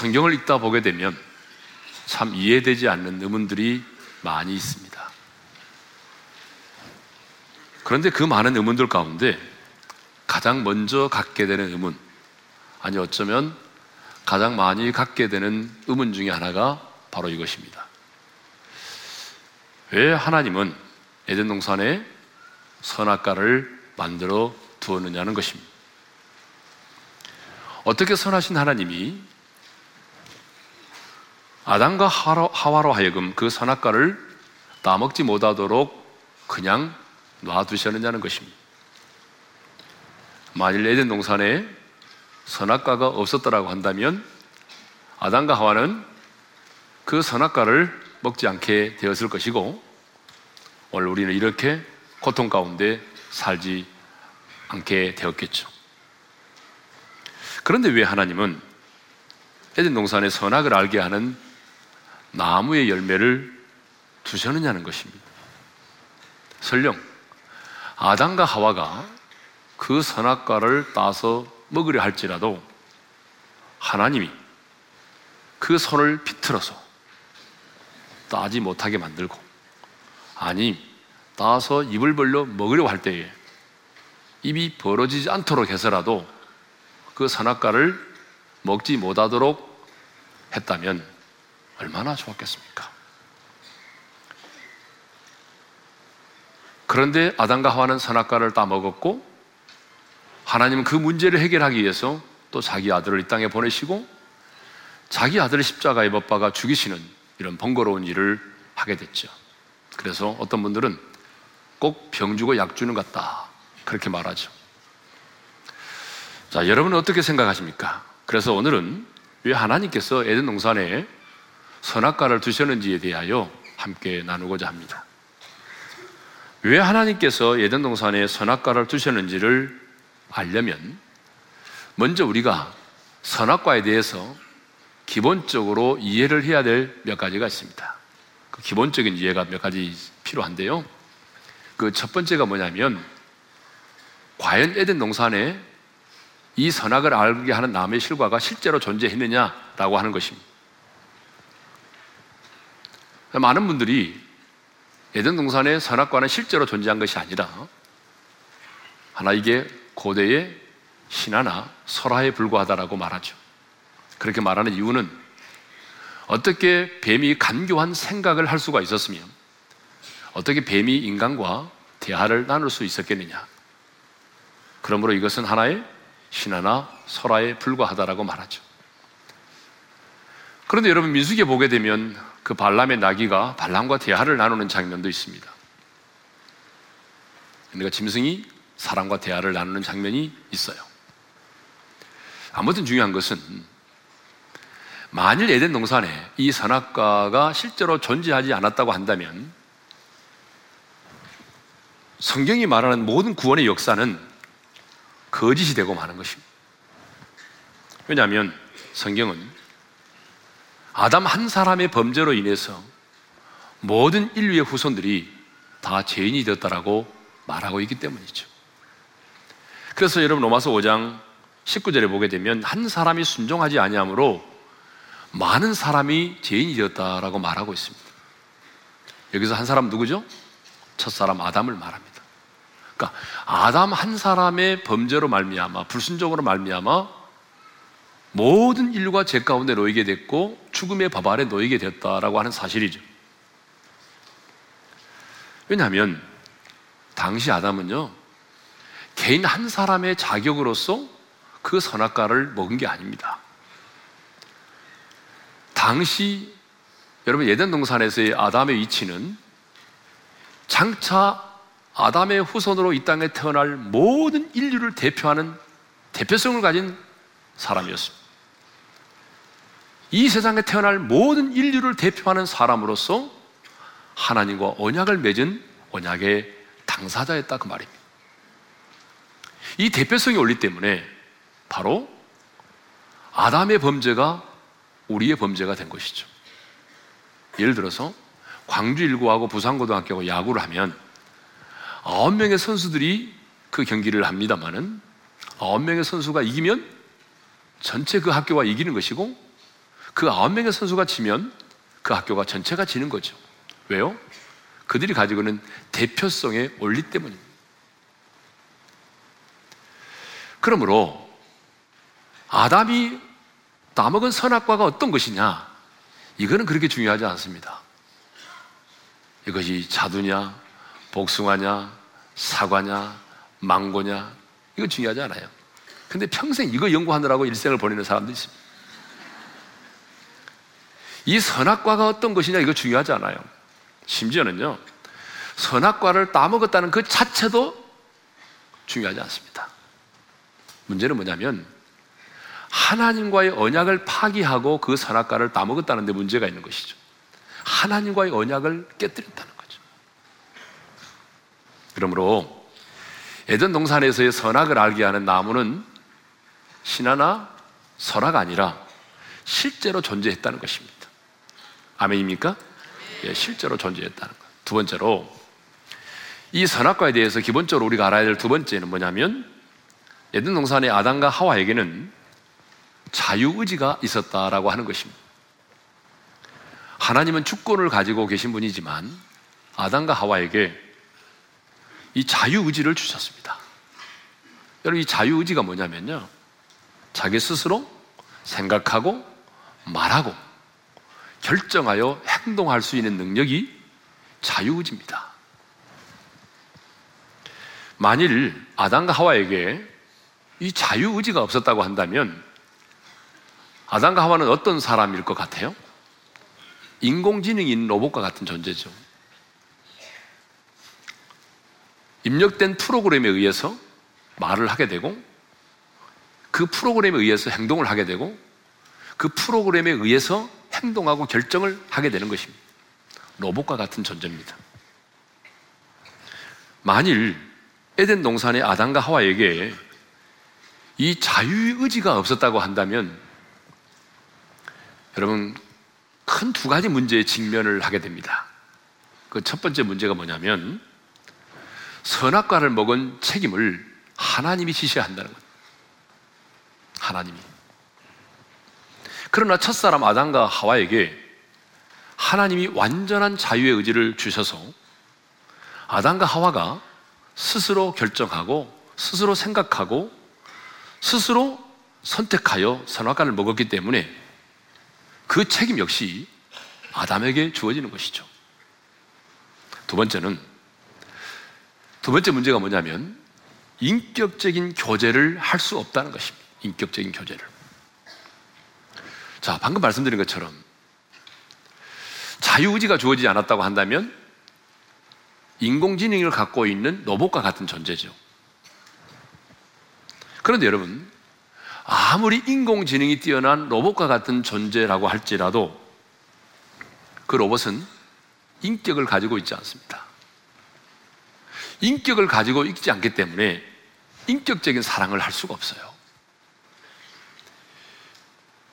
성경을 읽다 보게 되면 참 이해되지 않는 의문들이 많이 있습니다. 그런데 그 많은 의문들 가운데 가장 먼저 갖게 되는 의문, 아니 어쩌면 가장 많이 갖게 되는 의문 중에 하나가 바로 이것입니다. 왜 하나님은 에덴 동산에 선악과를 만들어 두었느냐는 것입니다. 어떻게 선하신 하나님이 아담과 하와로 하여금 그 선악과를 따먹지 못하도록 그냥 놔두셨느냐는 것입니다. 만일 에덴 동산에 선악과가 없었더라고 한다면 아담과 하와는 그 선악과를 먹지 않게 되었을 것이고 오늘 우리는 이렇게 고통 가운데 살지 않게 되었겠죠. 그런데 왜 하나님은 에덴 동산의 선악을 알게 하는 나무의 열매를 두셨느냐는 것입니다. 설령 아담과 하와가 그 선악과를 따서 먹으려 할지라도 하나님이 그 손을 비틀어서 따지 못하게 만들고 아니 따서 입을 벌려 먹으려고 할 때에 입이 벌어지지 않도록 해서라도 그 선악과를 먹지 못하도록 했다면 얼마나 좋았겠습니까? 그런데 아담과 하와는 선악과를 따먹었고 하나님은 그 문제를 해결하기 위해서 또 자기 아들을 이 땅에 보내시고 자기 아들을 십자가에 못 박아 죽이시는 이런 번거로운 일을 하게 됐죠. 그래서 어떤 분들은 꼭 병 주고 약 주는 것 같다. 그렇게 말하죠. 자, 여러분은 어떻게 생각하십니까? 그래서 오늘은 왜 하나님께서 에덴 농산에 선악과를 두셨는지에 대하여 함께 나누고자 합니다. 왜 하나님께서 에덴 동산에 선악과를 두셨는지를 알려면 먼저 우리가 선악과에 대해서 기본적으로 이해를 해야 될 몇 가지가 있습니다. 그 기본적인 이해가 몇 가지 필요한데요. 그 첫 번째가 뭐냐면 과연 에덴 동산에 이 선악을 알게 하는 남의 실과가 실제로 존재했느냐라고 하는 것입니다. 많은 분들이 에덴 동산의 선악과는 실제로 존재한 것이 아니라 하나 이게 고대의 신화나 설화에 불과하다라고 말하죠. 그렇게 말하는 이유는 어떻게 뱀이 간교한 생각을 할 수가 있었으며 어떻게 뱀이 인간과 대화를 나눌 수 있었겠느냐. 그러므로 이것은 하나의 신화나 설화에 불과하다라고 말하죠. 그런데 여러분 민수기에 보게 되면 그 발람의 나귀가 발람과 대화를 나누는 장면도 있습니다. 그러니까 짐승이 사람과 대화를 나누는 장면이 있어요. 아무튼 중요한 것은 만일 에덴 동산에 이 선악과가 실제로 존재하지 않았다고 한다면 성경이 말하는 모든 구원의 역사는 거짓이 되고 마는 것입니다. 왜냐하면 성경은 아담 한 사람의 범죄로 인해서 모든 인류의 후손들이 다 죄인이 되었다라고 말하고 있기 때문이죠. 그래서 여러분 로마서 5장 19절에 보게 되면 한 사람이 순종하지 아니하므로 많은 사람이 죄인이 되었다라고 말하고 있습니다. 여기서 한 사람 누구죠? 첫사람 아담을 말합니다. 그러니까 아담 한 사람의 범죄로 말미암아 불순종으로 말미암아 모든 인류가 죄 가운데 놓이게 됐고 죽음의 법 아래 놓이게 되었다라고 하는 사실이죠. 왜냐하면 당시 아담은요 개인 한 사람의 자격으로서 그 선악과를 먹은 게 아닙니다. 당시 여러분 예덴 동산에서의 아담의 위치는 장차 아담의 후손으로 이 땅에 태어날 모든 인류를 대표하는 대표성을 가진 사람이었습니다. 이 세상에 태어날 모든 인류를 대표하는 사람으로서 하나님과 언약을 맺은 언약의 당사자였다 그 말입니다. 이 대표성이 올리 때문에 바로 아담의 범죄가 우리의 범죄가 된 것이죠. 예를 들어서 광주 일고하고 부산고등학교하고 야구를 하면 아홉 명의 선수들이 그 경기를 합니다만은 아홉 명의 선수가 이기면 전체 그 학교가 이기는 것이고 그 아홉 명의 선수가 지면 그 학교가 전체가 지는 거죠. 왜요? 그들이 가지고 있는 대표성의 원리 때문입니다. 그러므로 아담이 따먹은 선악과가 어떤 것이냐? 이거는 그렇게 중요하지 않습니다. 이것이 자두냐, 복숭아냐, 사과냐, 망고냐, 이거 중요하지 않아요. 근데 평생 이거 연구하느라고 일생을 보내는 사람도 있습니다. 이 선악과가 어떤 것이냐, 이거 중요하지 않아요. 심지어는요, 선악과를 따먹었다는 그 자체도 중요하지 않습니다. 문제는 뭐냐면, 하나님과의 언약을 파기하고 그 선악과를 따먹었다는 데 문제가 있는 것이죠. 하나님과의 언약을 깨뜨렸다는 거죠. 그러므로 에덴 동산에서의 선악을 알게 하는 나무는 신하나 설화가 아니라 실제로 존재했다는 것입니다. 아멘입니까? 예, 실제로 존재했다는 것. 두 번째로 이 선악과에 대해서 기본적으로 우리가 알아야 될 두 번째는 뭐냐면 에덴 동산의 아담과 하와에게는 자유의지가 있었다라고 하는 것입니다. 하나님은 주권을 가지고 계신 분이지만 아담과 하와에게 이 자유의지를 주셨습니다. 여러분, 이 자유의지가 뭐냐면요. 자기 스스로 생각하고 말하고 결정하여 행동할 수 있는 능력이 자유의지입니다. 만일 아담과 하와에게 이 자유의지가 없었다고 한다면 아담과 하와는 어떤 사람일 것 같아요? 인공지능이 있는 로봇과 같은 존재죠. 입력된 프로그램에 의해서 말을 하게 되고 그 프로그램에 의해서 행동을 하게 되고 그 프로그램에 의해서 행동하고 결정을 하게 되는 것입니다. 로봇과 같은 존재입니다. 만일 에덴 동산의 아담과 하와에게 이 자유의지가 없었다고 한다면 여러분 큰 두 가지 문제에 직면을 하게 됩니다. 그 첫 번째 문제가 뭐냐면 선악과를 먹은 책임을 하나님이 지셔야 한다는 것. 하나님이. 그러나 첫사람 아담과 하와에게 하나님이 완전한 자유의 의지를 주셔서 아담과 하와가 스스로 결정하고 스스로 생각하고 스스로 선택하여 선악과를 먹었기 때문에 그 책임 역시 아담에게 주어지는 것이죠. 두 번째는 두 번째 문제가 뭐냐면 인격적인 교제를 할 수 없다는 것입니다. 인격적인 교제를. 자, 방금 말씀드린 것처럼 자유의지가 주어지지 않았다고 한다면 인공지능을 갖고 있는 로봇과 같은 존재죠. 그런데 여러분, 아무리 인공지능이 뛰어난 로봇과 같은 존재라고 할지라도 그 로봇은 인격을 가지고 있지 않습니다. 인격을 가지고 있지 않기 때문에 인격적인 사랑을 할 수가 없어요.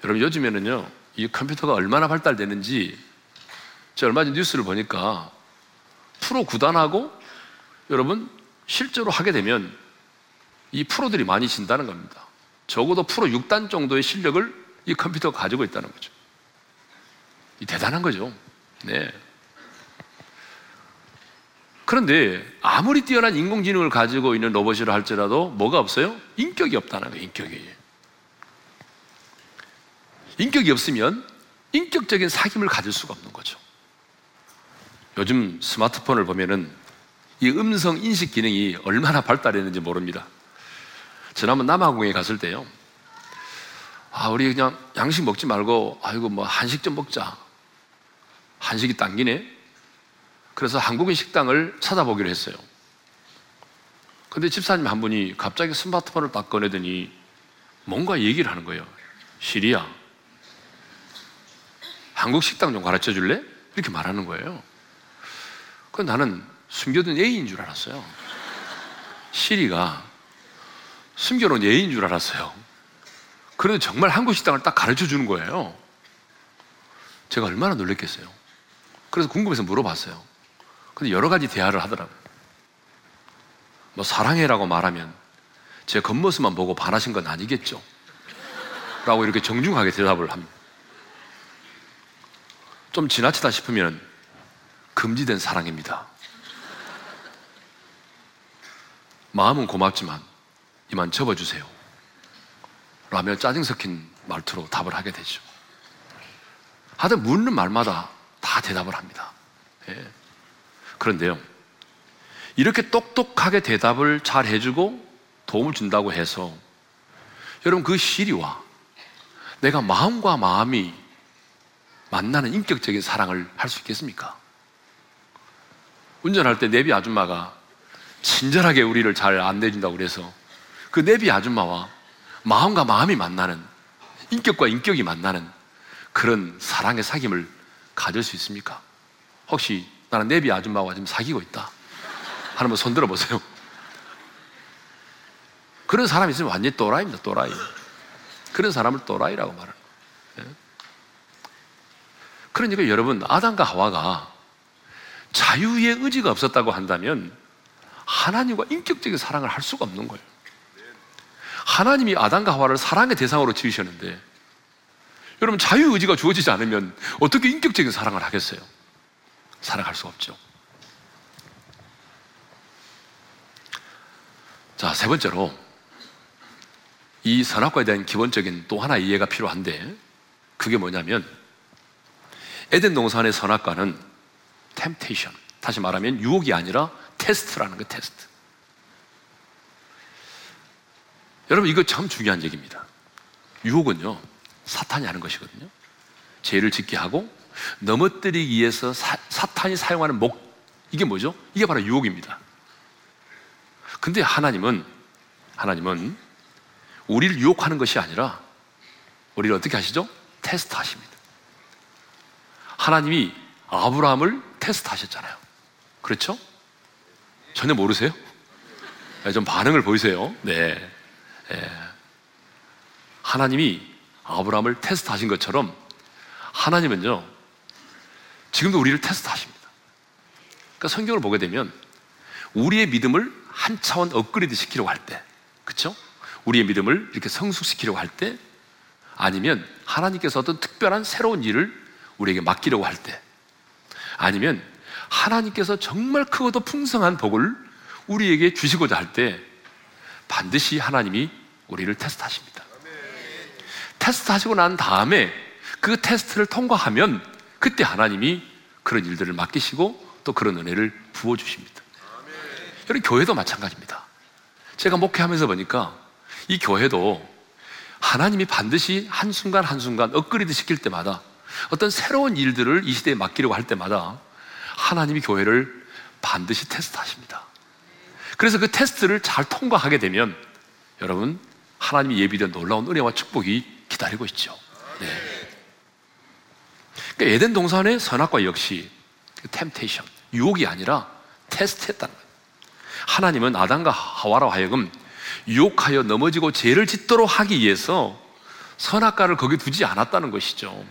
여러분 요즘에는요 이 컴퓨터가 얼마나 발달되는지 제가 얼마 전 뉴스를 보니까 프로 구단하고 여러분 실제로 하게 되면 이 프로들이 많이 진다는 겁니다. 적어도 프로 6단 정도의 실력을 이 컴퓨터가 가지고 있다는 거죠. 이 대단한 거죠. 네. 그런데 아무리 뛰어난 인공지능을 가지고 있는 로봇이라 할지라도 뭐가 없어요? 인격이 없다는 거예요, 인격이. 인격이 없으면 인격적인 사귐을 가질 수가 없는 거죠. 요즘 스마트폰을 보면은 이 음성 인식 기능이 얼마나 발달했는지 모릅니다. 지난번 남아공에 갔을 때요. 아, 우리 그냥 양식 먹지 말고, 아이고, 뭐, 한식 좀 먹자. 한식이 당기네? 그래서 한국인 식당을 찾아보기로 했어요. 근데 집사님 한 분이 갑자기 스마트폰을 딱 꺼내더니 뭔가 얘기를 하는 거예요. 시리야, 한국 식당 좀 가르쳐 줄래? 이렇게 말하는 거예요. 그 나는 숨겨둔 예의인 줄 알았어요. 시리가 숨겨놓은 예의인 줄 알았어요. 그런데 정말 한국 식당을 딱 가르쳐 주는 거예요. 제가 얼마나 놀랬겠어요. 그래서 궁금해서 물어봤어요. 근데 여러 가지 대화를 하더라고요. 뭐 사랑해라고 말하면 제 겉모습만 보고 반하신 건 아니겠죠? 라고 이렇게 정중하게 대답을 합니다. 좀 지나치다 싶으면 금지된 사랑입니다. 마음은 고맙지만 이만 접어주세요. 라며 짜증 섞인 말투로 답을 하게 되죠. 하여튼 묻는 말마다 다 대답을 합니다. 예. 그런데요, 이렇게 똑똑하게 대답을 잘 해주고 도움을 준다고 해서 여러분 그 시리와 내가 마음과 마음이 만나는 인격적인 사랑을 할 수 있겠습니까? 운전할 때 내비 아줌마가 친절하게 우리를 잘 안 내준다고 그래서 그 내비 아줌마와 마음과 마음이 만나는 인격과 인격이 만나는 그런 사랑의 사귐을 가질 수 있습니까? 혹시 나는 내비 아줌마와 지금 사귀고 있다. 하나만 손 들어 보세요. 그런 사람이 있으면 완전히 또라이입니다, 또라이. 그런 사람을 또라이라고. 예? 그러니까 여러분, 아담과 하와가 자유의 의지가 없었다고 한다면 하나님과 인격적인 사랑을 할 수가 없는 거예요. 하나님이 아담과 하와를 사랑의 대상으로 지으셨는데 여러분 자유 의지가 주어지지 않으면 어떻게 인격적인 사랑을 하겠어요? 살아갈 수 없죠. 자, 세 번째로 이 선악과에 대한 기본적인 또 하나 이해가 필요한데 그게 뭐냐면 에덴 동산의 선악과는 템테이션 다시 말하면 유혹이 아니라 테스트라는 거 테스트 여러분 이거 참 중요한 얘기입니다 유혹은요 사탄이 하는 것이거든요 죄를 짓게 하고 넘어뜨리기 위해서 사, 사탄이 사용하는 목 이게 뭐죠? 이게 바로 유혹입니다 근데 하나님은 하나님은 우리를 유혹하는 것이 아니라 우리를 어떻게 하시죠? 테스트 하십니다. 하나님이 아브라함을 테스트 하셨잖아요. 그렇죠? 전혀 모르세요? 네, 좀 반응을 보이세요. 네. 네. 하나님이 아브라함을 테스트 하신 것처럼 하나님은요, 지금도 우리를 테스트 하십니다. 그러니까 성경을 보게 되면 우리의 믿음을 한 차원 업그레이드 시키려고 할 때, 그쵸? 우리의 믿음을 이렇게 성숙시키려고 할 때, 아니면 하나님께서 어떤 특별한 새로운 일을 우리에게 맡기려고 할 때, 아니면 하나님께서 정말 크고도 풍성한 복을 우리에게 주시고자 할 때, 반드시 하나님이 우리를 테스트하십니다. 테스트하시고 난 다음에 그 테스트를 통과하면 그때 하나님이 그런 일들을 맡기시고 또 그런 은혜를 부어주십니다. 여러분, 교회도 마찬가지입니다. 제가 목회하면서 보니까 이 교회도 하나님이 반드시 한순간 한순간 업그레이드 시킬 때마다 어떤 새로운 일들을 이 시대에 맡기려고 할 때마다 하나님이 교회를 반드시 테스트 하십니다. 그래서 그 테스트를 잘 통과하게 되면 여러분, 하나님이 예비된 놀라운 은혜와 축복이 기다리고 있죠. 네. 그러니까 에덴 동산의 선악과 역시 템테이션, 유혹이 아니라 테스트했다는 거예요. 하나님은 아담과 하와로 하여금 유혹하여 넘어지고 죄를 짓도록 하기 위해서 선악과를 거기 두지 않았다는 것이죠.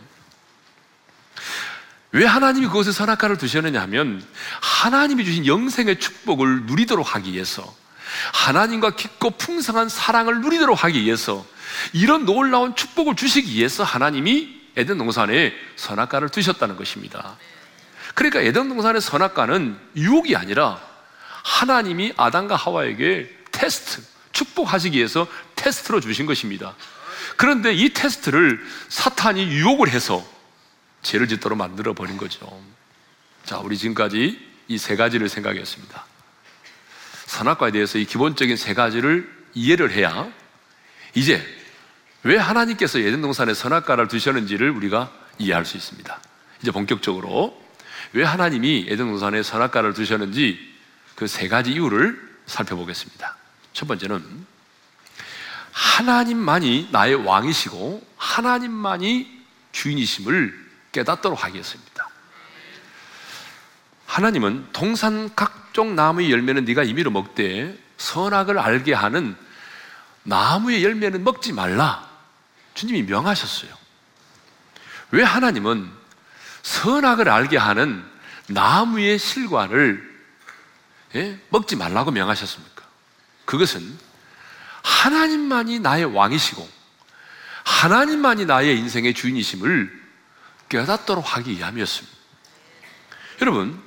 왜 하나님이 그것에 선악과를 두셨느냐 하면 하나님이 주신 영생의 축복을 누리도록 하기 위해서 하나님과 깊고 풍성한 사랑을 누리도록 하기 위해서 이런 놀라운 축복을 주시기 위해서 하나님이 에덴 동산에 선악과를 두셨다는 것입니다. 그러니까 에덴 동산의 선악과는 유혹이 아니라 하나님이 아담과 하와에게 테스트, 축복하시기 위해서 테스트로 주신 것입니다. 그런데 이 테스트를 사탄이 유혹을 해서 죄를 짓도록 만들어 버린 거죠. 자, 우리 지금까지 이 세 가지를 생각했습니다. 선악과에 대해서 이 기본적인 세 가지를 이해를 해야 이제 왜 하나님께서 예전 동산에 선악과를 두셨는지를 우리가 이해할 수 있습니다. 이제 본격적으로 왜 하나님이 에덴 동산에 선악과를 두셨는지 그 세 가지 이유를 살펴보겠습니다. 첫 번째는 하나님만이 나의 왕이시고 하나님만이 주인이심을 깨닫도록 하겠습니다. 하나님은 동산 각종 나무의 열매는 네가 임의로 먹되 선악을 알게 하는 나무의 열매는 먹지 말라. 주님이 명하셨어요. 왜 하나님은 선악을 알게 하는 나무의 실과를 예? 먹지 말라고 명하셨습니까? 그것은 하나님만이 나의 왕이시고 하나님만이 나의 인생의 주인이심을 깨닫도록 하기 위함이었습니다. 여러분,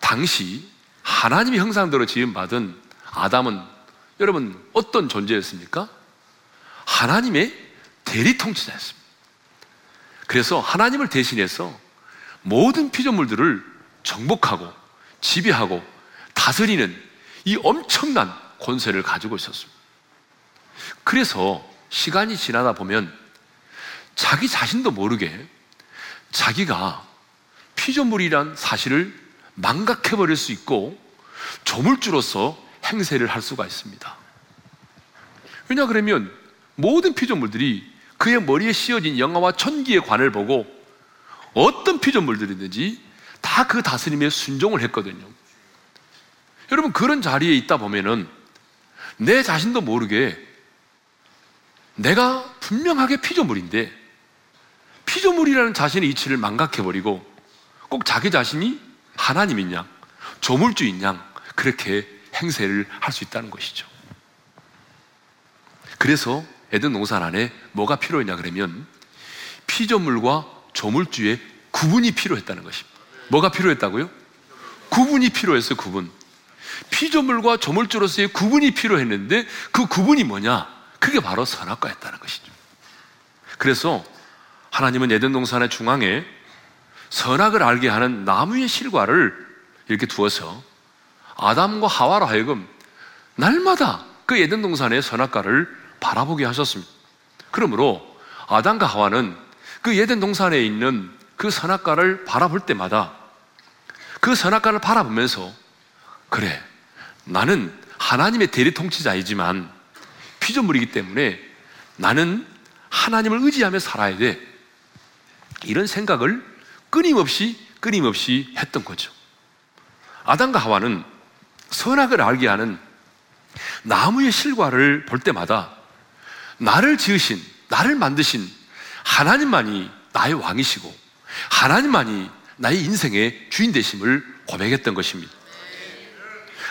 당시 하나님의 형상대로 지음받은 아담은 여러분 어떤 존재였습니까? 하나님의 대리 통치자였습니다. 그래서 하나님을 대신해서 모든 피조물들을 정복하고 지배하고 다스리는 이 엄청난 권세를 가지고 있었습니다. 그래서 시간이 지나다 보면 자기 자신도 모르게 자기가 피조물이란 사실을 망각해버릴 수 있고 조물주로서 행세를 할 수가 있습니다. 왜냐 그러면 모든 피조물들이 그의 머리에 씌어진 영화와 천기의 관을 보고 어떤 피조물들이든지 다 그 다스림에 순종을 했거든요. 여러분 그런 자리에 있다 보면은 내 자신도 모르게 내가 분명하게 피조물인데 피조물이라는 자신의 이치를 망각해버리고 꼭 자기 자신이 하나님인 양, 조물주인 양 그렇게 행세를 할 수 있다는 것이죠. 그래서 에덴 농산 안에 뭐가 필요했냐 그러면 피조물과 조물주의 구분이 필요했다는 것입니다. 뭐가 필요했다고요? 구분이 필요했어요, 구분. 피조물과 조물주로서의 구분이 필요했는데 그 구분이 뭐냐? 그게 바로 선악과였다는 것이죠. 그래서 하나님은 에덴 동산의 중앙에 선악을 알게 하는 나무의 실과를 이렇게 두어서 아담과 하와로 하여금 날마다 그 에덴 동산의 선악과를 바라보게 하셨습니다. 그러므로 아담과 하와는 그 에덴 동산에 있는 그 선악과를 바라볼 때마다 그 선악과를 바라보면서 그래 나는 하나님의 대리 통치자이지만 피조물이기 때문에 나는 하나님을 의지하며 살아야 돼. 이런 생각을 끊임없이 끊임없이 했던 거죠. 아담과 하와는 선악을 알게 하는 나무의 실과를 볼 때마다 나를 지으신, 나를 만드신 하나님만이 나의 왕이시고 하나님만이 나의 인생의 주인 되심을 고백했던 것입니다.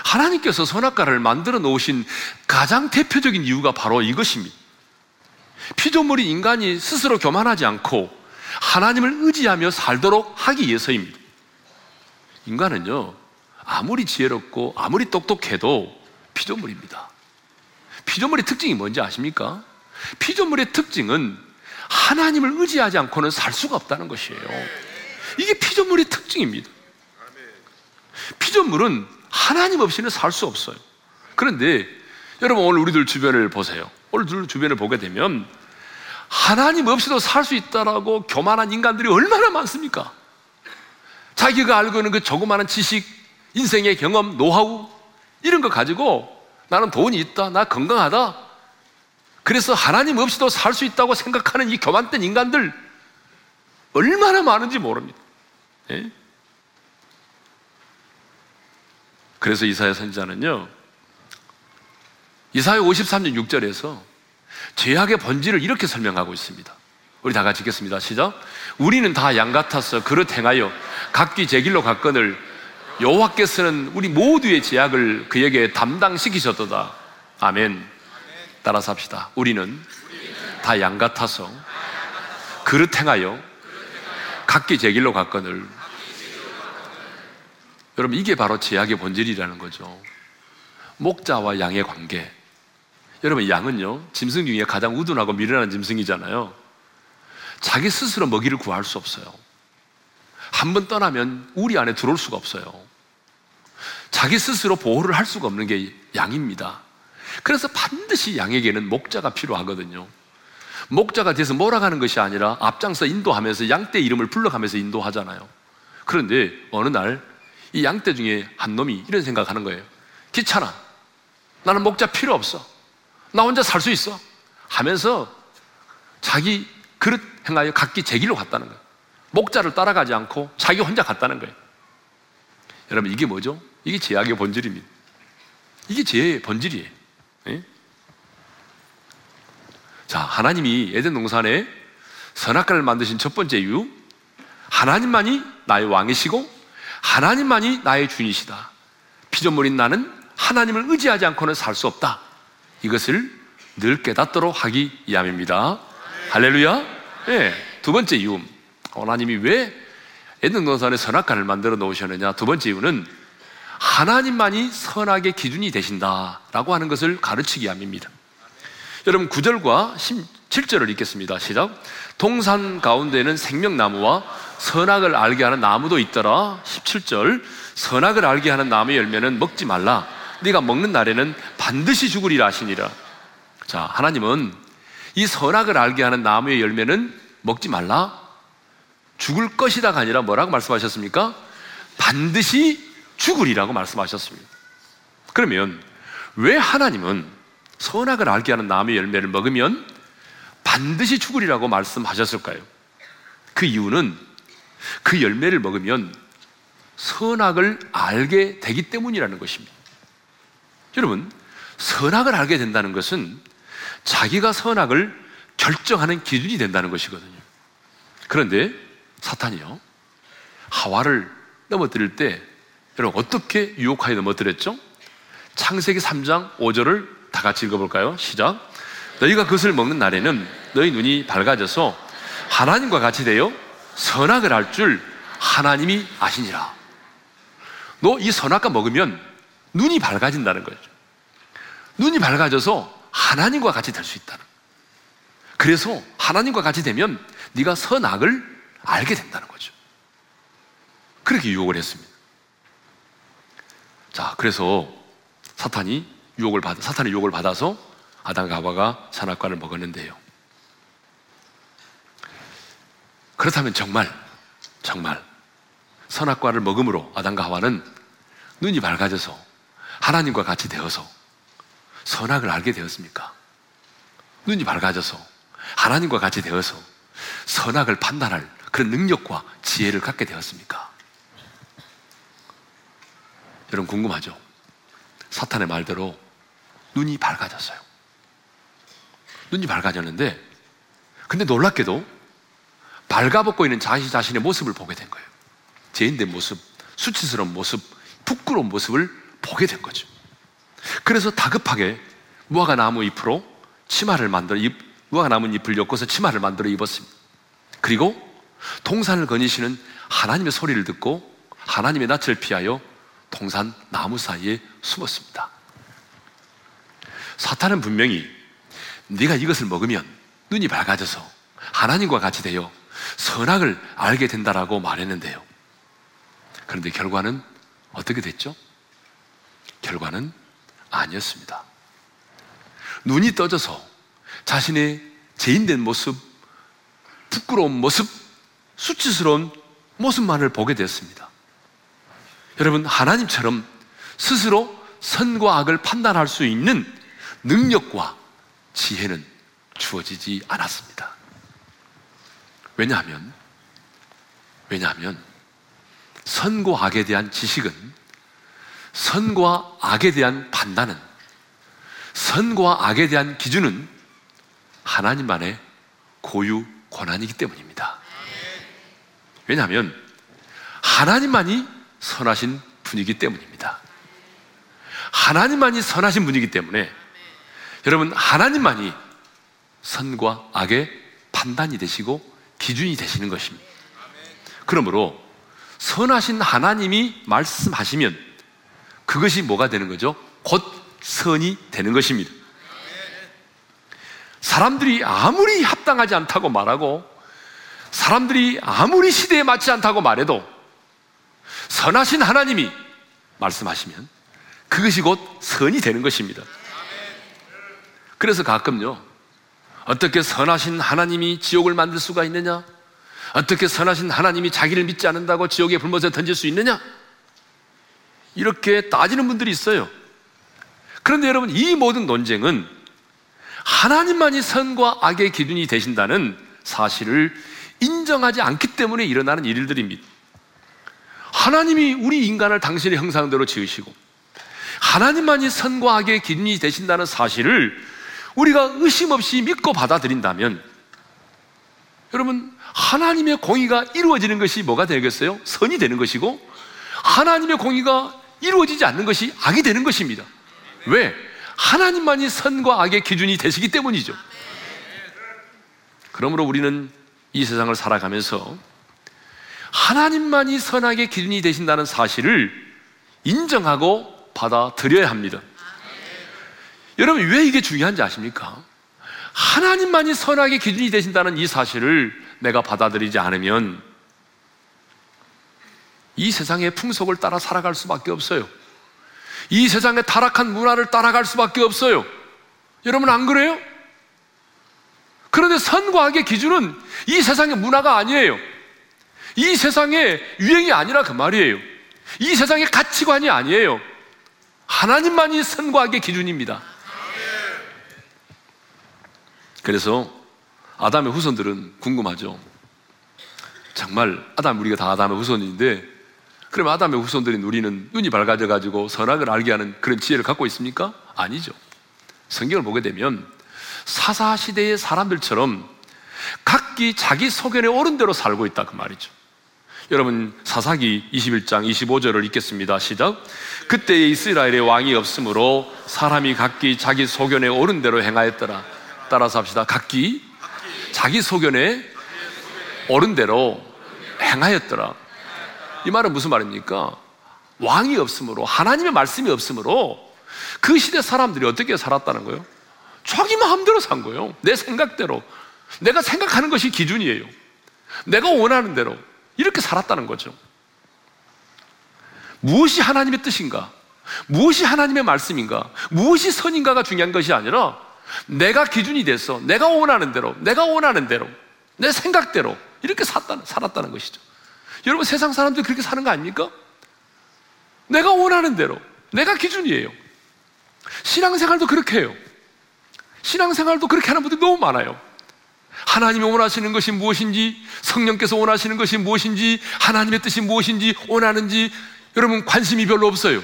하나님께서 선악과를 만들어 놓으신 가장 대표적인 이유가 바로 이것입니다. 피조물인 인간이 스스로 교만하지 않고 하나님을 의지하며 살도록 하기 위해서입니다. 인간은요, 아무리 지혜롭고 아무리 똑똑해도 피조물입니다. 피조물의 특징이 뭔지 아십니까? 피조물의 특징은 하나님을 의지하지 않고는 살 수가 없다는 것이에요. 이게 피조물의 특징입니다. 피조물은 하나님 없이는 살 수 없어요. 그런데 여러분 오늘 우리들 주변을 보세요. 오늘 주변을 보게 되면 하나님 없이도 살 수 있다라고 교만한 인간들이 얼마나 많습니까? 자기가 알고 있는 그 조그마한 지식, 인생의 경험, 노하우 이런 거 가지고 나는 돈이 있다, 나 건강하다. 그래서 하나님 없이도 살 수 있다고 생각하는 이 교만된 인간들 얼마나 많은지 모릅니다. 예? 그래서 이사야 선지자는요, 이사야 53년 6절에서 죄악의 본질을 이렇게 설명하고 있습니다. 우리 다 같이 읽겠습니다. 시작. 우리는 다 양 같아서 그릇 행하여 각기 제 길로 갔거늘 여호와께서는 우리 모두의 죄악을 그에게 담당시키셨도다. 아멘. 따라서 합시다. 우리는 다 양 같아서 그릇 행하여 각기 제 길로 갔거늘 여러분 이게 바로 제약의 본질이라는 거죠. 목자와 양의 관계. 여러분 양은요 짐승 중에 가장 우둔하고 미련한 짐승이잖아요. 자기 스스로 먹이를 구할 수 없어요. 한 번 떠나면 우리 안에 들어올 수가 없어요. 자기 스스로 보호를 할 수가 없는 게 양입니다. 그래서 반드시 양에게는 목자가 필요하거든요. 목자가 돼서 몰아가는 것이 아니라 앞장서 인도하면서 양떼 이름을 불러가면서 인도하잖아요. 그런데 어느 날 이 양떼 중에 한 놈이 이런 생각하는 거예요. 귀찮아. 나는 목자 필요 없어. 나 혼자 살 수 있어. 하면서 자기 그릇 행하여 각기 제 길로 갔다는 거예요. 목자를 따라가지 않고 자기 혼자 갔다는 거예요. 여러분 이게 뭐죠? 이게 제약의 본질입니다. 이게 죄의 본질이에요. 네? 자, 하나님이 에덴 동산에 선악과를 만드신 첫 번째 이유, 하나님만이 나의 왕이시고 하나님만이 나의 주인이시다. 피조물인 나는 하나님을 의지하지 않고는 살 수 없다. 이것을 늘 깨닫도록 하기 위함입니다. 할렐루야. 네. 두 번째 이유, 하나님이 왜 에덴 동산에 선악과를 만들어 놓으셨느냐? 두 번째 이유는 하나님만이 선악의 기준이 되신다라고 하는 것을 가르치기 위함입니다. 여러분 9절과 17절을 읽겠습니다. 시작. 동산 가운데는 생명나무와 선악을 알게 하는 나무도 있더라. 17절. 선악을 알게 하는 나무의 열매는 먹지 말라. 네가 먹는 날에는 반드시 죽으리라 하시니라. 자, 하나님은 이 선악을 알게 하는 나무의 열매는 먹지 말라. 죽을 것이다가 아니라 뭐라고 말씀하셨습니까? 반드시 죽으리라고 말씀하셨습니다. 그러면 왜 하나님은 선악을 알게 하는 나무의 열매를 먹으면 반드시 죽으리라고 말씀하셨을까요? 그 이유는 그 열매를 먹으면 선악을 알게 되기 때문이라는 것입니다. 여러분, 선악을 알게 된다는 것은 자기가 선악을 결정하는 기준이 된다는 것이거든요. 그런데 사탄이요, 하와를 넘어뜨릴 때 여러분 어떻게 유혹하여 넘어뜨렸죠? 창세기 3장 5절을 다 같이 읽어볼까요? 시작. 너희가 그것을 먹는 날에는 너희 눈이 밝아져서 하나님과 같이 되어 선악을 알 줄 하나님이 아시니라. 너 이 선악과 먹으면 눈이 밝아진다는 거죠. 눈이 밝아져서 하나님과 같이 될 수 있다는. 그래서 하나님과 같이 되면 네가 선악을 알게 된다는 거죠. 그렇게 유혹을 했습니다. 자, 그래서 사탄이 유혹을 받, 사탄의 유혹을 받아서 아담과 하와가 선악과를 먹었는데요. 그렇다면 정말, 정말 선악과를 먹음으로 아담과 하와는 눈이 밝아져서 하나님과 같이 되어서 선악을 알게 되었습니까? 눈이 밝아져서 하나님과 같이 되어서 선악을 판단할 그런 능력과 지혜를 갖게 되었습니까? 여러분 궁금하죠? 사탄의 말대로 눈이 밝아졌어요. 눈이 밝아졌는데, 근데 놀랍게도 발가벗고 있는 자신 자신의 모습을 보게 된 거예요. 죄인된 모습, 수치스러운 모습, 부끄러운 모습을 보게 된 거죠. 그래서 다급하게 무화과 나무 잎으로 치마를 만들어 잎, 무화과 나무 잎을 엮어서 치마를 만들어 입었습니다. 그리고 동산을 거니시는 하나님의 소리를 듣고 하나님의 낯을 피하여 동산 나무 사이에 숨었습니다. 사탄은 분명히 네가 이것을 먹으면 눈이 밝아져서 하나님과 같이 되어 선악을 알게 된다라고 말했는데요. 그런데 결과는 어떻게 됐죠? 결과는 아니었습니다. 눈이 떠져서 자신의 죄인된 모습, 부끄러운 모습, 수치스러운 모습만을 보게 되었습니다. 여러분, 하나님처럼 스스로 선과 악을 판단할 수 있는 능력과 지혜는 주어지지 않았습니다. 왜냐하면, 왜냐하면, 선과 악에 대한 지식은, 선과 악에 대한 판단은, 선과 악에 대한 기준은 하나님만의 고유 권한이기 때문입니다. 왜냐하면, 하나님만이 선하신 분이기 때문입니다. 하나님만이 선하신 분이기 때문에 여러분 하나님만이 선과 악의 판단이 되시고 기준이 되시는 것입니다. 그러므로 선하신 하나님이 말씀하시면 그것이 뭐가 되는 거죠? 곧 선이 되는 것입니다. 사람들이 아무리 합당하지 않다고 말하고 사람들이 아무리 시대에 맞지 않다고 말해도 선하신 하나님이 말씀하시면 그것이 곧 선이 되는 것입니다. 그래서 가끔요, 어떻게 선하신 하나님이 지옥을 만들 수가 있느냐? 어떻게 선하신 하나님이 자기를 믿지 않는다고 지옥의 불못에 던질 수 있느냐? 이렇게 따지는 분들이 있어요. 그런데 여러분, 이 모든 논쟁은 하나님만이 선과 악의 기준이 되신다는 사실을 인정하지 않기 때문에 일어나는 일들입니다. 하나님이 우리 인간을 당신의 형상대로 지으시고 하나님만이 선과 악의 기준이 되신다는 사실을 우리가 의심 없이 믿고 받아들인다면 여러분 하나님의 공의가 이루어지는 것이 뭐가 되겠어요? 선이 되는 것이고 하나님의 공의가 이루어지지 않는 것이 악이 되는 것입니다. 왜? 하나님만이 선과 악의 기준이 되시기 때문이죠. 그러므로 우리는 이 세상을 살아가면서 하나님만이 선악의 기준이 되신다는 사실을 인정하고 받아들여야 합니다. 여러분, 왜 이게 중요한지 아십니까? 하나님만이 선악의 기준이 되신다는 이 사실을 내가 받아들이지 않으면 이 세상의 풍속을 따라 살아갈 수밖에 없어요. 이 세상의 타락한 문화를 따라갈 수밖에 없어요. 여러분 안 그래요? 그런데 선과 악의 기준은 이 세상의 문화가 아니에요. 이 세상의 유행이 아니라 그 말이에요. 이 세상의 가치관이 아니에요. 하나님만이 선과 악의 기준입니다. 그래서 아담의 후손들은 궁금하죠. 정말 아담 우리가 다 아담의 후손인데 그럼 아담의 후손들인 우리는 눈이 밝아져 가지고 선악을 알게 하는 그런 지혜를 갖고 있습니까? 아니죠. 성경을 보게 되면 사사 시대의 사람들처럼 각기 자기 소견에 옳은 대로 살고 있다 그 말이죠. 여러분 사사기 21장 25절을 읽겠습니다. 시작. 그때에 이스라엘의 왕이 없으므로 사람이 각기 자기 소견에 옳은 대로 행하였더라. 따라서 합시다. 각기 자기 소견에 옳은 대로 행하였더라. 이 말은 무슨 말입니까? 왕이 없으므로 하나님의 말씀이 없으므로 그 시대 사람들이 어떻게 살았다는 거예요? 자기 마음대로 산 거예요. 내 생각대로. 내가 생각하는 것이 기준이에요. 내가 원하는 대로 이렇게 살았다는 거죠. 무엇이 하나님의 뜻인가? 무엇이 하나님의 말씀인가? 무엇이 선인가가 중요한 것이 아니라 내가 기준이 돼서 내가 원하는 대로, 내가 원하는 대로, 내 생각대로 이렇게 살았다는, 것이죠. 여러분 세상 사람들이 그렇게 사는 거 아닙니까? 내가 원하는 대로, 내가 기준이에요. 신앙생활도 그렇게 해요. 신앙생활도 그렇게 하는 분들이 너무 많아요. 하나님이 원하시는 것이 무엇인지, 성령께서 원하시는 것이 무엇인지, 하나님의 뜻이 무엇인지 원하는지 여러분 관심이 별로 없어요.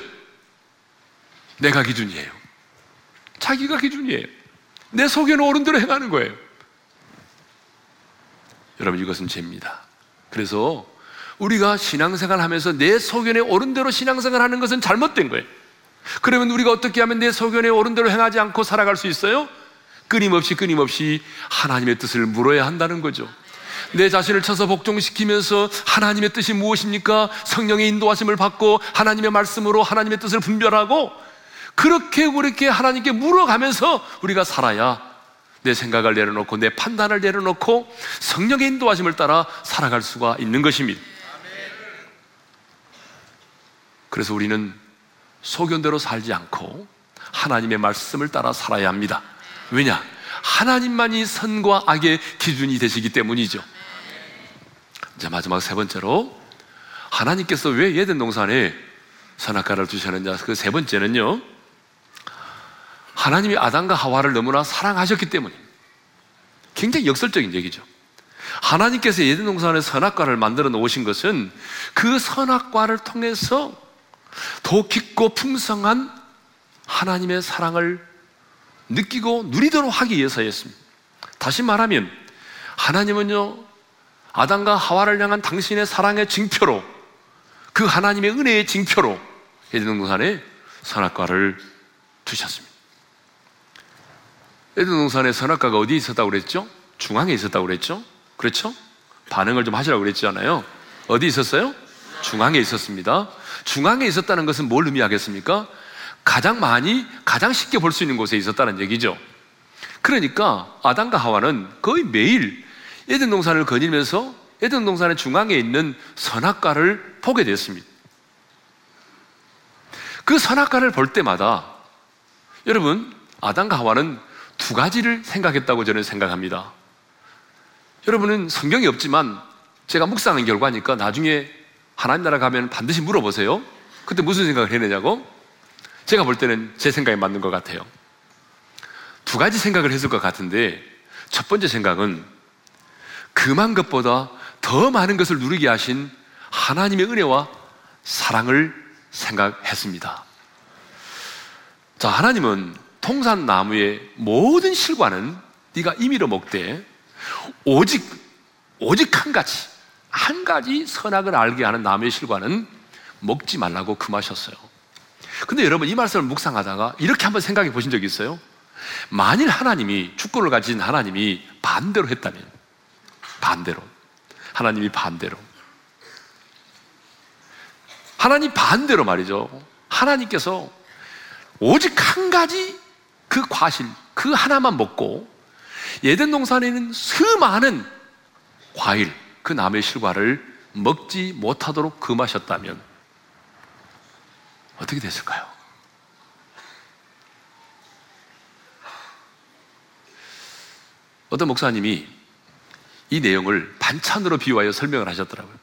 내가 기준이에요. 자기가 기준이에요. 내 속에는 옳은 대로 행하는 거예요. 여러분 이것은 죄입니다. 그래서 우리가 신앙생활 하면서 내 소견에 옳은 대로 신앙생활 하는 것은 잘못된 거예요. 그러면 우리가 어떻게 하면 내 소견에 옳은 대로 행하지 않고 살아갈 수 있어요? 끊임없이 끊임없이 하나님의 뜻을 물어야 한다는 거죠. 내 자신을 쳐서 복종시키면서 하나님의 뜻이 무엇입니까? 성령의 인도하심을 받고 하나님의 말씀으로 하나님의 뜻을 분별하고 그렇게 그렇게 하나님께 물어가면서 우리가 살아야 내 생각을 내려놓고 내 판단을 내려놓고 성령의 인도하심을 따라 살아갈 수가 있는 것입니다. 그래서 우리는 소견대로 살지 않고 하나님의 말씀을 따라 살아야 합니다. 왜냐? 하나님만이 선과 악의 기준이 되시기 때문이죠. 자, 마지막 세 번째로 하나님께서 왜 예덴 동산에 선악과를 두셨느냐? 그 세 번째는요. 하나님이 아담과 하와를 너무나 사랑하셨기 때문에 굉장히 역설적인 얘기죠. 하나님께서 예덴 동산에 선악과를 만들어 놓으신 것은 그 선악과를 통해서 더 깊고 풍성한 하나님의 사랑을 느끼고 누리도록 하기 위해서였습니다. 다시 말하면 하나님은요 아담과 하와를 향한 당신의 사랑의 징표로 그 하나님의 은혜의 징표로 에덴 동산에 선악과를 두셨습니다. 에덴 동산에 선악과가 어디 있었다고 그랬죠? 중앙에 있었다고 그랬죠? 그렇죠? 반응을 좀 하시라고 그랬잖아요. 어디 있었어요? 중앙에 있었습니다. 중앙에 있었다는 것은 뭘 의미하겠습니까? 가장 많이, 가장 쉽게 볼 수 있는 곳에 있었다는 얘기죠. 그러니까 아담과 하와는 거의 매일 에덴 동산을 거닐면서 에덴 동산의 중앙에 있는 선악과를 보게 됐습니다. 그 선악과를 볼 때마다 여러분 아담과 하와는 두 가지를 생각했다고 저는 생각합니다. 여러분은 성경이 없지만 제가 묵상한 결과니까 나중에 하나님 나라 가면 반드시 물어보세요. 그때 무슨 생각을 했느냐고? 제가 볼 때는 제 생각에 맞는 것 같아요. 두 가지 생각을 했을 것 같은데 첫 번째 생각은 그만 것보다 더 많은 것을 누리게 하신 하나님의 은혜와 사랑을 생각했습니다. 자, 하나님은 통산 나무의 모든 실과는 네가 임의로 먹되 오직 오직 한 가지 한 가지 선악을 알게 하는 나무의 실과는 먹지 말라고 금하셨어요. 근데 여러분 이 말씀을 묵상하다가 이렇게 한번 생각해 보신 적 있어요? 만일 하나님이 축구를 가진 하나님이 반대로 했다면 반대로. 하나님이 반대로. 하나님 반대로 말이죠. 하나님께서 오직 한 가지 그 과실, 그 하나만 먹고 예덴 동산에 있는 수많은 과일, 그 남의 실과를 먹지 못하도록 금하셨다면 어떻게 됐을까요? 어떤 목사님이 이 내용을 반찬으로 비유하여 설명을 하셨더라고요.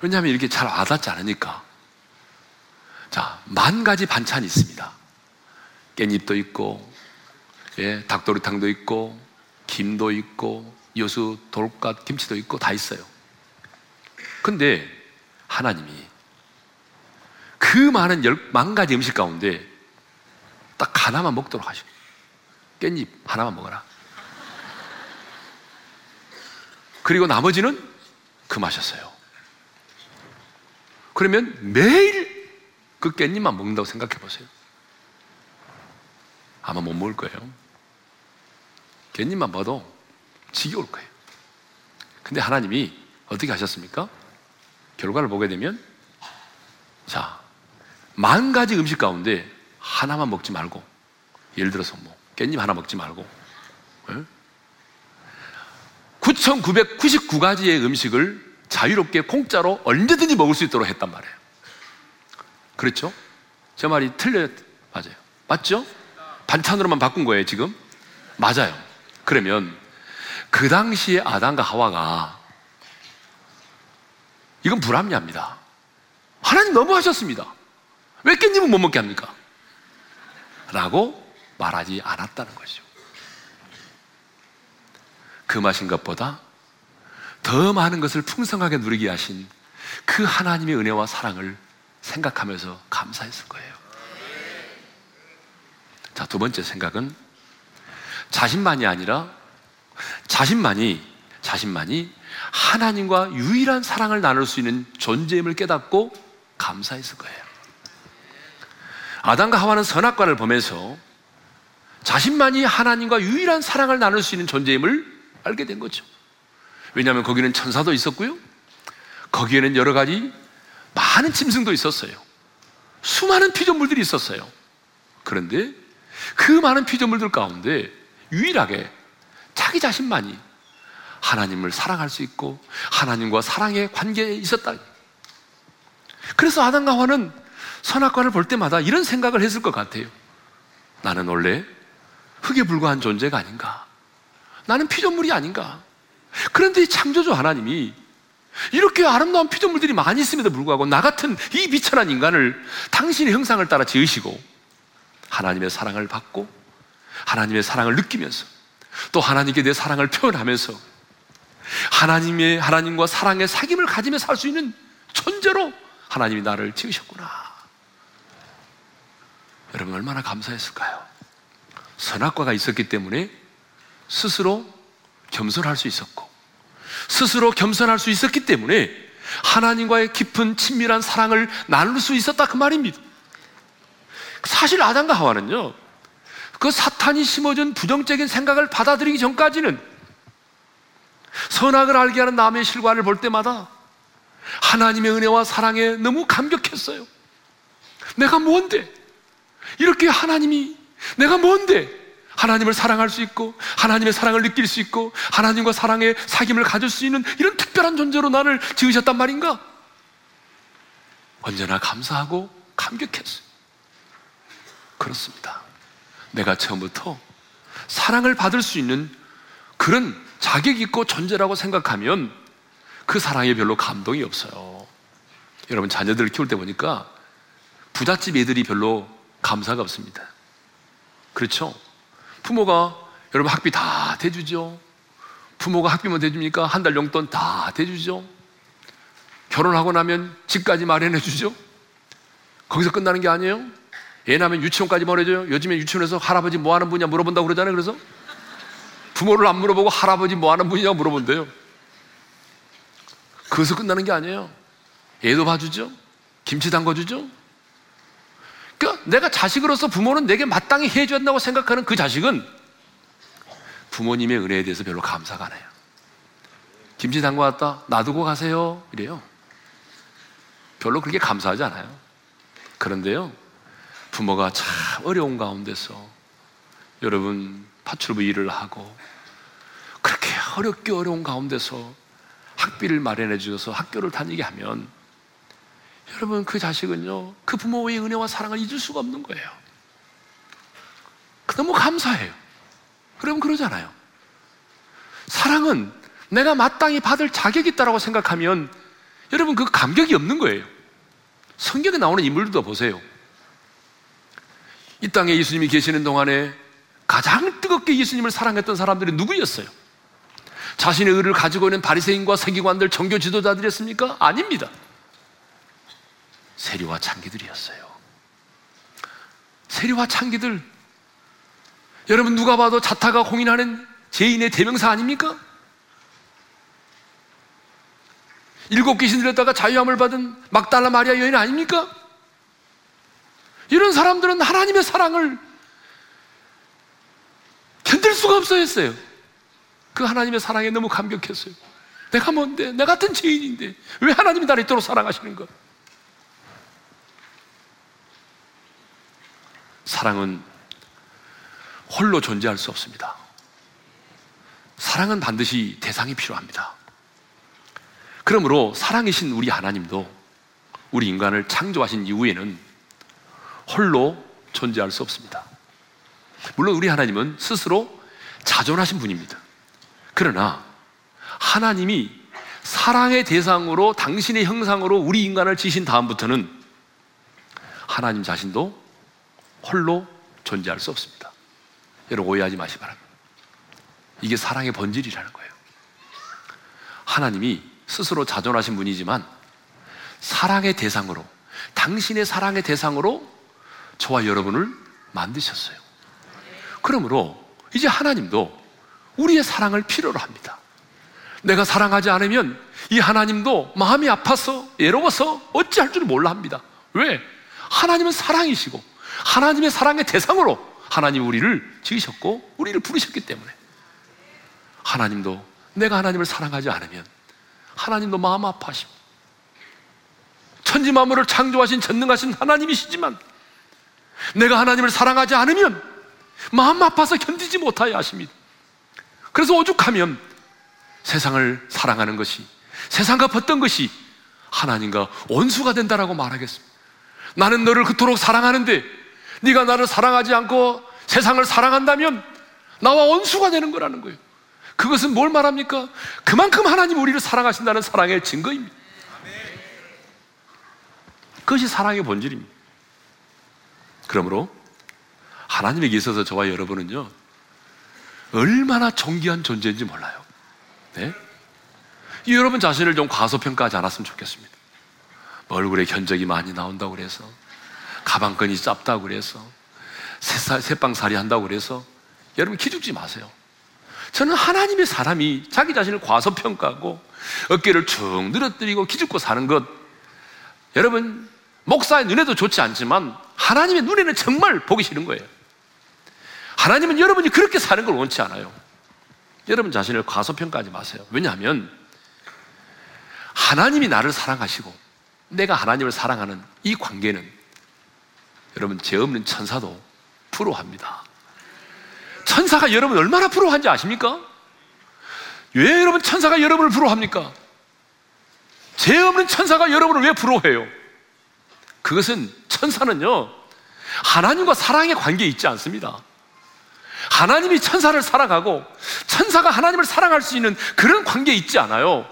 왜냐하면 이렇게 잘 와닿지 않으니까. 자, 만 가지 반찬이 있습니다. 깻잎도 있고, 예, 닭도리탕도 있고, 김도 있고, 여수, 돌갓, 김치도 있고, 다 있어요. 근데 하나님이 그 많은 열, 만 가지 음식 가운데 딱 하나만 먹도록 하시고, 깻잎 하나만 먹어라. 그리고 나머지는 금하셨어요. 그러면 매일 그 깻잎만 먹는다고 생각해 보세요. 아마 못 먹을 거예요. 깻잎만 봐도 지겨울 거예요. 근데 하나님이 어떻게 하셨습니까? 결과를 보게 되면 자, 만 가지 음식 가운데 하나만 먹지 말고 예를 들어서 뭐 깻잎 하나 먹지 말고 9,999가지의 음식을 자유롭게 공짜로 언제든지 먹을 수 있도록 했단 말이에요. 그렇죠? 제 말이 틀려요. 맞아요. 맞죠? 반찬으로만 바꾼 거예요, 지금? 맞아요. 그러면 그 당시에 아담과 하와가 이건 불합리합니다. 하나님 너무 하셨습니다. 왜 깻잎은 못 먹게 합니까? 라고 말하지 않았다는 것이죠. 금하신 것보다 더 많은 것을 풍성하게 누리게 하신 그 하나님의 은혜와 사랑을 생각하면서 감사했을 거예요. 자, 두 번째 생각은 자신만이 아니라 자신만이, 자신만이 하나님과 유일한 사랑을 나눌 수 있는 존재임을 깨닫고 감사했을 거예요. 아담과 하와는 선악과를 보면서 자신만이 하나님과 유일한 사랑을 나눌 수 있는 존재임을 알게 된 거죠. 왜냐하면 거기는 천사도 있었고요. 거기에는 여러 가지 많은 짐승도 있었어요. 수많은 피조물들이 있었어요. 그런데 그 많은 피조물들 가운데 유일하게 자기 자신만이 하나님을 사랑할 수 있고 하나님과 사랑의 관계에 있었다. 그래서 아담과 하와는 선악과를 볼 때마다 이런 생각을 했을 것 같아요. 나는 원래 흙에 불과한 존재가 아닌가. 나는 피조물이 아닌가. 그런데 창조주 하나님이 이렇게 아름다운 피조물들이 많이 있음에도 불구하고 나 같은 이 비천한 인간을 당신의 형상을 따라 지으시고 하나님의 사랑을 받고 하나님의 사랑을 느끼면서 또 하나님께 내 사랑을 표현하면서 하나님의 하나님과 사랑의 사귐을 가지며 살 수 있는 존재로 하나님이 나를 지으셨구나. 여러분 얼마나 감사했을까요? 선악과가 있었기 때문에 스스로 겸손할 수 있었고, 스스로 겸손할 수 있었기 때문에 하나님과의 깊은 친밀한 사랑을 나눌 수 있었다 그 말입니다. 사실 아담과 하와는요, 그 사탄이 심어준 부정적인 생각을 받아들이기 전까지는 선악을 알게 하는 남의 실과를 볼 때마다 하나님의 은혜와 사랑에 너무 감격했어요. 내가 뭔데? 이렇게 하나님이 내가 뭔데? 하나님을 사랑할 수 있고 하나님의 사랑을 느낄 수 있고 하나님과 사랑의 사귐을 가질 수 있는 이런 특별한 존재로 나를 지으셨단 말인가? 언제나 감사하고 감격했어요. 그렇습니다. 내가 처음부터 사랑을 받을 수 있는 그런 자격 있고 존재라고 생각하면 그 사랑에 별로 감동이 없어요. 여러분 자녀들을 키울 때 보니까 부잣집 애들이 별로 감사가 없습니다. 그렇죠? 부모가 여러분 학비 다 대주죠. 부모가 학비만 대줍니까? 한 달 용돈 다 대주죠. 결혼하고 나면 집까지 마련해 주죠. 거기서 끝나는 게 아니에요. 애 나면 유치원까지 보내줘요. 요즘에 유치원에서 할아버지 뭐 하는 분이냐 물어본다고 그러잖아요. 그래서 부모를 안 물어보고 할아버지 뭐 하는 분이냐 물어본대요. 거기서 끝나는 게 아니에요. 애도 봐주죠. 김치 담궈주죠. 그러니까 내가 자식으로서 부모는 내게 마땅히 해줘야 한다고 생각하는 그 자식은 부모님의 은혜에 대해서 별로 감사가 안 해요. 김치 담궈 왔다. 놔두고 가세요. 이래요. 별로 그렇게 감사하지 않아요. 그런데요, 부모가 참 어려운 가운데서 여러분 파출부 일을 하고 그렇게 어렵게 어려운 가운데서 학비를 마련해 주셔서 학교를 다니게 하면 여러분 그 자식은요 그 부모의 은혜와 사랑을 잊을 수가 없는 거예요. 너무 감사해요. 그러면 그러잖아요. 사랑은 내가 마땅히 받을 자격이 있다고 생각하면 여러분 그 감격이 없는 거예요. 성경에 나오는 인물들도 보세요. 이 땅에 예수님이 계시는 동안에 가장 뜨겁게 예수님을 사랑했던 사람들이 누구였어요? 자신의 의를 가지고 있는 바리새인과 세기관들, 종교 지도자들이었습니까? 아닙니다. 세리와 창기들이었어요. 세리와 창기들. 여러분 누가 봐도 자타가 공인하는 죄인의 대명사 아닙니까? 일곱 귀신 들렸다가 자유함을 받은 막달라 마리아 여인 아닙니까? 이런 사람들은 하나님의 사랑을 견딜 수가 없어 했어요. 그 하나님의 사랑에 너무 감격했어요. 내가 뭔데? 내 같은 죄인인데 왜 하나님이 나를 이토록 사랑하시는 것? 사랑은 홀로 존재할 수 없습니다. 사랑은 반드시 대상이 필요합니다. 그러므로 사랑이신 우리 하나님도 우리 인간을 창조하신 이후에는 홀로 존재할 수 없습니다. 물론 우리 하나님은 스스로 자존하신 분입니다. 그러나 하나님이 사랑의 대상으로 당신의 형상으로 우리 인간을 지신 다음부터는 하나님 자신도 홀로 존재할 수 없습니다. 여러분 오해하지 마시 기 바랍니다. 이게 사랑의 본질이라는 거예요. 하나님이 스스로 자존하신 분이지만 사랑의 대상으로 당신의 사랑의 대상으로 저와 여러분을 만드셨어요. 그러므로 이제 하나님도 우리의 사랑을 필요로 합니다. 내가 사랑하지 않으면 이 하나님도 마음이 아파서 외로워서 어찌할 줄 몰라 합니다. 왜? 하나님은 사랑이시고 하나님의 사랑의 대상으로 하나님 우리를 지으셨고 우리를 부르셨기 때문에 하나님도 내가 하나님을 사랑하지 않으면 하나님도 마음 아파하시고 천지 만물을 창조하신 전능하신 하나님이시지만 내가 하나님을 사랑하지 않으면 마음 아파서 견디지 못하여 하십니다. 그래서 오죽하면 세상을 사랑하는 것이 세상과 벗던 것이 하나님과 원수가 된다라고 말하겠습니다. 나는 너를 그토록 사랑하는데 네가 나를 사랑하지 않고 세상을 사랑한다면 나와 원수가 되는 거라는 거예요. 그것은 뭘 말합니까? 그만큼 하나님 우리를 사랑하신다는 사랑의 증거입니다. 그것이 사랑의 본질입니다. 그러므로 하나님에게 있어서 저와 여러분은요, 얼마나 존귀한 존재인지 몰라요. 네? 여러분 자신을 좀 과소평가하지 않았으면 좋겠습니다. 얼굴에 견적이 많이 나온다고 그래서, 가방끈이 짧다고 그래서, 새빵살이 한다고 그래서, 여러분 기죽지 마세요. 저는 하나님의 사람이 자기 자신을 과소평가하고 어깨를 축 늘어뜨리고 기죽고 사는 것, 여러분, 목사의 눈에도 좋지 않지만 하나님의 눈에는 정말 보기 싫은 거예요. 하나님은 여러분이 그렇게 사는 걸 원치 않아요. 여러분 자신을 과소평가하지 마세요. 왜냐하면 하나님이 나를 사랑하시고 내가 하나님을 사랑하는 이 관계는 여러분 죄 없는 천사도 부러워합니다. 천사가 여러분 얼마나 부러워한지 아십니까? 왜 여러분 천사가 여러분을 부러워합니까? 죄 없는 천사가 여러분을 왜 부러워해요? 그것은 천사는요 하나님과 사랑의 관계에 있지 않습니다. 하나님이 천사를 사랑하고 천사가 하나님을 사랑할 수 있는 그런 관계에 있지 않아요.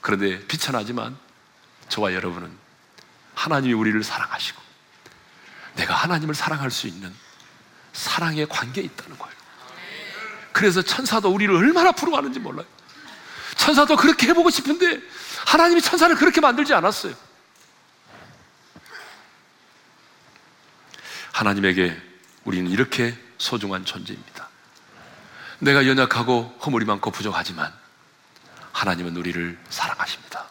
그런데 비천하지만 저와 여러분은 하나님이 우리를 사랑하시고 내가 하나님을 사랑할 수 있는 사랑의 관계에 있다는 거예요. 그래서 천사도 우리를 얼마나 부러워하는지 몰라요. 천사도 그렇게 해보고 싶은데 하나님이 천사를 그렇게 만들지 않았어요. 하나님에게 우리는 이렇게 소중한 존재입니다. 내가 연약하고 허물이 많고 부족하지만 하나님은 우리를 사랑하십니다.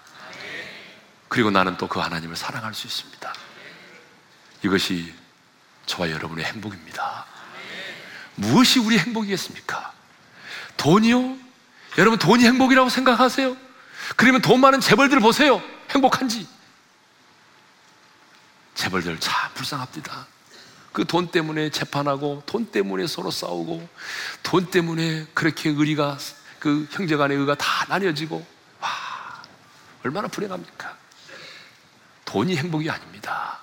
그리고 나는 또 그 하나님을 사랑할 수 있습니다. 이것이 저와 여러분의 행복입니다. 무엇이 우리 행복이겠습니까? 돈이요? 여러분 돈이 행복이라고 생각하세요? 그러면 돈 많은 재벌들 보세요. 행복한지. 재벌들 참 불쌍합니다. 그 돈 때문에 재판하고 돈 때문에 서로 싸우고 돈 때문에 그렇게 의리가 그 형제 간의 의가 다 나뉘어지고 와 얼마나 불행합니까? 돈이 행복이 아닙니다.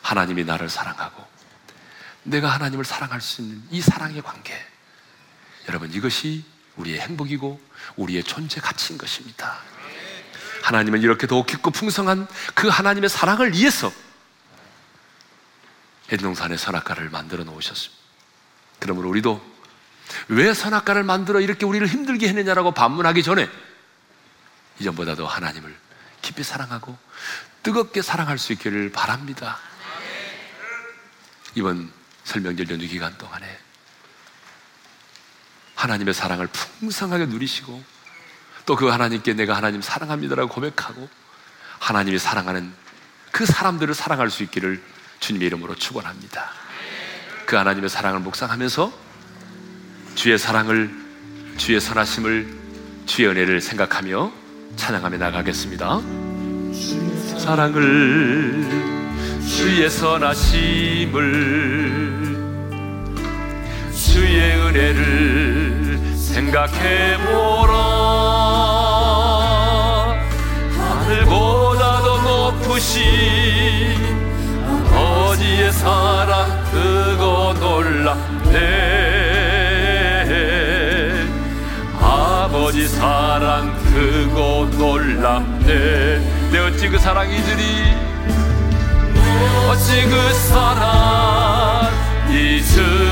하나님이 나를 사랑하고 내가 하나님을 사랑할 수 있는 이 사랑의 관계 여러분 이것이 우리의 행복이고 우리의 존재 가치인 것입니다. 하나님은 이렇게 더 깊고 풍성한 그 하나님의 사랑을 위해서 에덴동산에 선악과를 만들어 놓으셨습니다. 그러므로 우리도 왜 선악과를 만들어 이렇게 우리를 힘들게 했느냐라고 반문하기 전에 이전보다도 하나님을 깊이 사랑하고 뜨겁게 사랑할 수 있기를 바랍니다. 이번 설명절 연주 기간 동안에 하나님의 사랑을 풍성하게 누리시고 또 그 하나님께 내가 하나님 사랑합니다라고 고백하고 하나님이 사랑하는 그 사람들을 사랑할 수 있기를 주님의 이름으로 축원합니다. 그 하나님의 사랑을 묵상하면서 주의 사랑을 주의 선하심을 주의 은혜를 생각하며 찬양하며 나가겠습니다. 사랑을 주의 선하심을 주의 은혜를 생각해 보라 하늘보다도 높으신 아버지의 사랑 크고 놀랍네. 아버지 사랑 크고 놀랍네. 내 어찌 그 사랑이 주리 어찌 그 사랑? 잊으리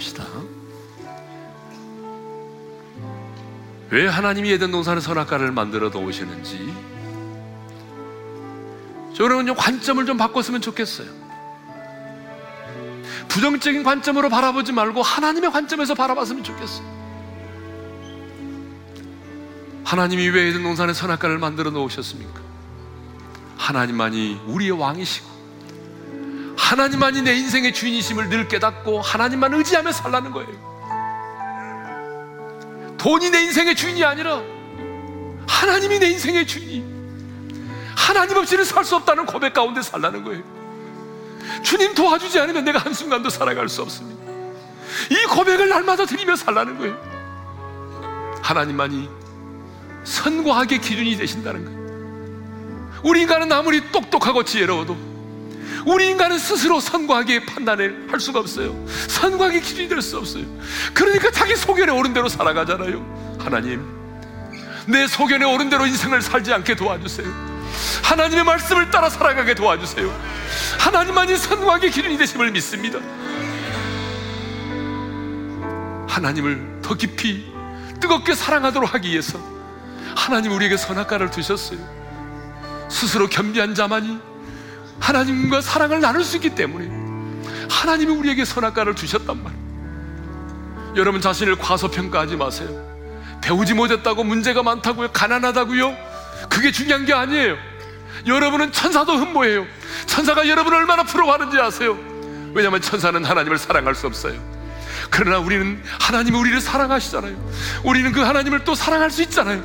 왜 하나님이 에덴 동산의 선악과를 만들어 놓으시는지 저는 좀 관점을 좀 바꿨으면 좋겠어요. 부정적인 관점으로 바라보지 말고 하나님의 관점에서 바라봤으면 좋겠어요. 하나님이 왜 에덴 동산의 선악과를 만들어 놓으셨습니까? 하나님만이 우리의 왕이시고 하나님만이 내 인생의 주인이심을 늘 깨닫고 하나님만 의지하며 살라는 거예요. 돈이 내 인생의 주인이 아니라 하나님이 내 인생의 주인이. 하나님 없이는 살 수 없다는 고백 가운데 살라는 거예요. 주님 도와주지 않으면 내가 한순간도 살아갈 수 없습니다. 이 고백을 날마다 드리며 살라는 거예요. 하나님만이 선과하게 기준이 되신다는 거예요. 우리 인간은 아무리 똑똑하고 지혜로워도 우리 인간은 스스로 선과하게 판단을 할 수가 없어요. 선과하게 기준이 될 수 없어요. 그러니까 자기 소견에 오른 대로 살아가잖아요. 하나님, 내 소견에 오른 대로 인생을 살지 않게 도와주세요. 하나님의 말씀을 따라 살아가게 도와주세요. 하나님만이 선과하게 기준이 되심을 믿습니다. 하나님을 더 깊이 뜨겁게 사랑하도록 하기 위해서 하나님 우리에게 선악과를 두셨어요. 스스로 겸비한 자만이 하나님과 사랑을 나눌 수 있기 때문에 하나님이 우리에게 선악과를 주셨단 말이에요. 여러분 자신을 과소평가하지 마세요. 배우지 못했다고 문제가 많다고요? 가난하다고요? 그게 중요한 게 아니에요. 여러분은 천사도 흠모해요. 천사가 여러분을 얼마나 부러워하는지 아세요? 왜냐하면 천사는 하나님을 사랑할 수 없어요. 그러나 우리는 하나님이 우리를 사랑하시잖아요. 우리는 그 하나님을 또 사랑할 수 있잖아요.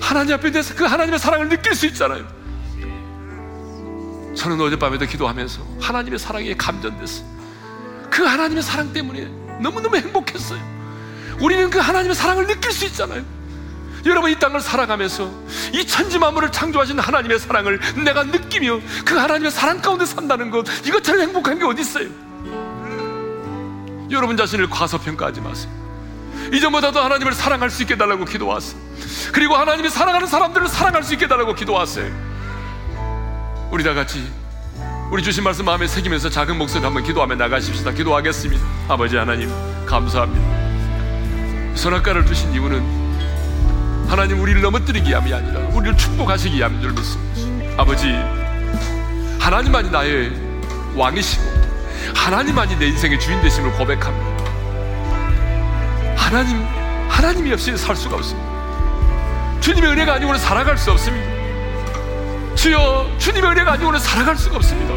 하나님 앞에 대해서 그 하나님의 사랑을 느낄 수 있잖아요. 저는 어젯밤에도 기도하면서 하나님의 사랑에 감전됐어요. 그 하나님의 사랑 때문에 너무너무 행복했어요. 우리는 그 하나님의 사랑을 느낄 수 있잖아요. 여러분 이 땅을 살아가면서 이 천지 만물을 창조하신 하나님의 사랑을 내가 느끼며 그 하나님의 사랑 가운데 산다는 것 이것처럼 행복한 게 어디 있어요? 여러분 자신을 과소평가하지 마세요. 이전보다도 하나님을 사랑할 수 있게 달라고 기도하세요. 그리고 하나님이 사랑하는 사람들을 사랑할 수 있게 달라고 기도하세요. 우리 다 같이 우리 주신 말씀 마음에 새기면서 작은 목소리 한번 기도하며 나가십시다. 기도하겠습니다. 아버지 하나님 감사합니다. 선악과를 주신 이유는 하나님 우리를 넘어뜨리기 위함이 아니라 우리를 축복하시기 위함인 줄 믿습니다. 아버지 하나님만이 나의 왕이시고 하나님만이 내 인생의 주인 되심을 고백합니다. 하나님 하나님이 없이 살 수가 없습니다. 주님의 은혜가 아니고는 살아갈 수 없습니다. 주여 주님의 은혜가 아니고는 살아갈 수가 없습니다.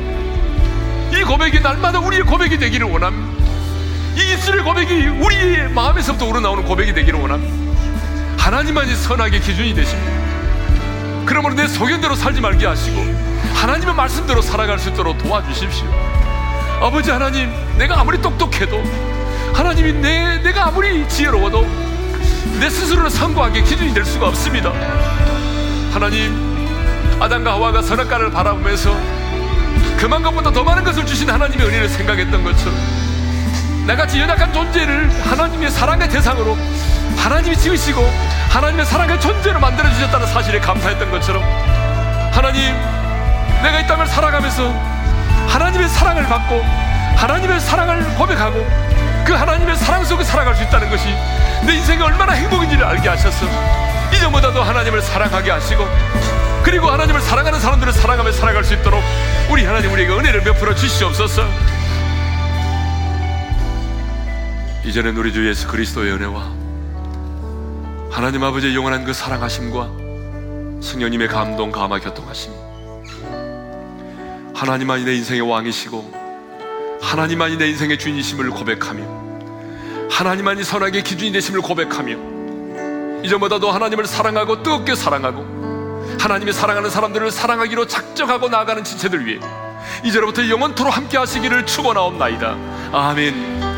이 고백이 날마다 우리의 고백이 되기를 원합니다. 이 입술의 고백이 우리의 마음에서부터 우러나오는 고백이 되기를 원합니다. 하나님만이 선악의 기준이 되십니다. 그러므로 내 소견대로 살지 말게 하시고 하나님의 말씀대로 살아갈 수 있도록 도와주십시오. 아버지 하나님, 내가 아무리 똑똑해도 하나님이 내, 내가 아무리 지혜로워도 내 스스로는 성공하게 기준이 될 수가 없습니다. 하나님, 아담과 하와가 선악과를 바라보면서 그만 것보다 더 많은 것을 주신 하나님의 은혜를 생각했던 것처럼 나같이 연약한 존재를 하나님의 사랑의 대상으로 하나님이 지으시고 하나님의 사랑의 존재로 만들어 주셨다는 사실에 감사했던 것처럼 하나님 내가 이 땅을 살아가면서 하나님의 사랑을 받고 하나님의 사랑을 고백하고 그 하나님의 사랑 속에 살아갈 수 있다는 것이 내 인생이 얼마나 행복인지를 알게 하셔서 이전보다도 하나님을 사랑하게 하시고 그리고 하나님을 사랑하는 사람들을 사랑하며 살아갈 수 있도록 우리 하나님 우리에게 은혜를 베풀어 주시옵소서. 이제는 우리 주 예수 그리스도의 은혜와 하나님 아버지의 영원한 그 사랑하심과 성령님의 감동, 감화, 교통하심. 하나님만이 내 인생의 왕이시고 하나님만이 내 인생의 주인이심을 고백하며 하나님만이 선악의 기준이 되심을 고백하며 이전보다도 하나님을 사랑하고 뜨겁게 사랑하고 하나님이 사랑하는 사람들을 사랑하기로 작정하고 나아가는 지체들 위해 이제로부터 영원토록 함께 하시기를 축원하옵나이다. 아멘.